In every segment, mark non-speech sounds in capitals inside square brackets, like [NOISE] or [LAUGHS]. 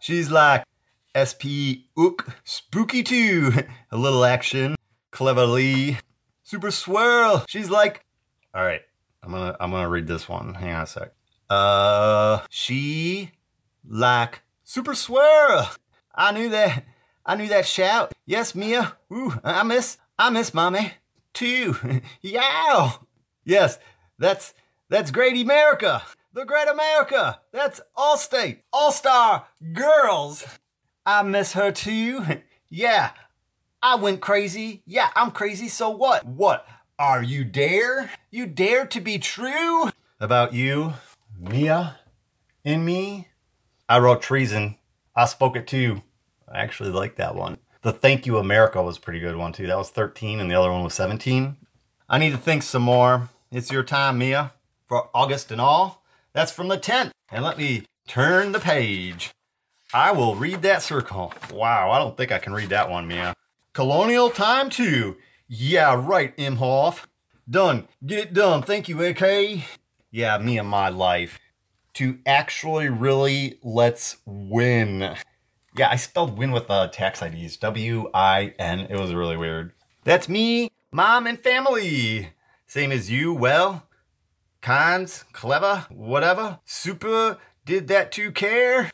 She's like SP ook spooky too. [LAUGHS] A little action, cleverly, super swirl. She's like, all right, I'm gonna I'm gonna read this one. Hang on a sec. Uh, she like super swirl. I knew that. I knew that shout. Yes, Mia. Ooh, I miss I miss mommy too. [LAUGHS] Yow. Yes, that's that's Great America. The Great America. That's Allstate. All Star Girls. I miss her too. [LAUGHS] yeah, I went crazy. Yeah, I'm crazy. So what? What? Are you dare? You dare to be true? About you, Mia, and me? I wrote treason. I spoke it too. I actually like that one. The Thank You America was pretty good one too. That was 13 and the other one was 17. I need to think some more. It's your time, Mia, for August and all. That's from the 10th. And let me turn the page. I will read that circle. Wow, I don't think I can read that one, Mia. Colonial time two. Yeah, right, Imhoff. Done. Get it done. Thank you, AK. Yeah, me and my life. To actually really let's win. Yeah, I spelled win with uh, tax IDs. W I N. It was really weird. That's me, mom, and family. Same as you. Well, cons, clever, whatever. Super did that to care.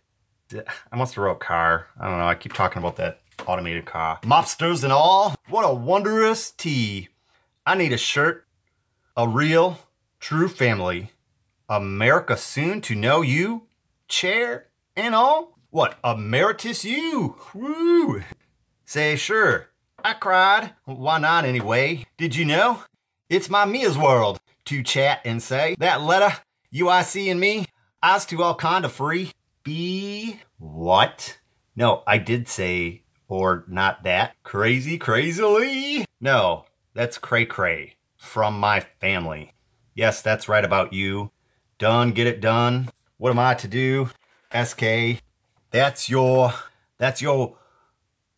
I must have wrote car. I don't know. I keep talking about that automated car. Mobsters and all. What a wondrous tea. I need a shirt. A real, true family. America soon to know you. Chair and all. What, emeritus you? Woo! Say, sure. I cried. Why not anyway? Did you know? It's my Mia's world to chat and say that letter UIC and me, I's to all kind of free. Be what? No, I did say, or not that. Crazy, crazily? No, that's cray cray from my family. Yes, that's right about you. Done, get it done. What am I to do? SK. That's your, that's your,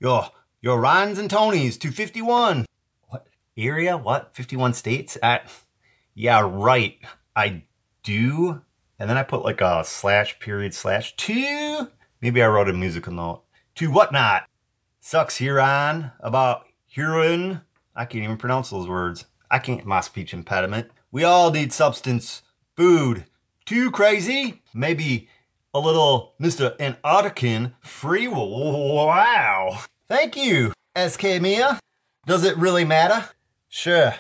your, your Rhines and Tonys 251. What area? What? 51 states? At, yeah, right. I do and then I put like a slash period slash to, maybe I wrote a musical note, to whatnot. Sucks Huron about heroin. I can't even pronounce those words. I can't, my speech impediment. We all need substance, food. Too crazy? Maybe a little Mr. Antarctican free. Wow. Thank you, SK Mia. Does it really matter? Sure.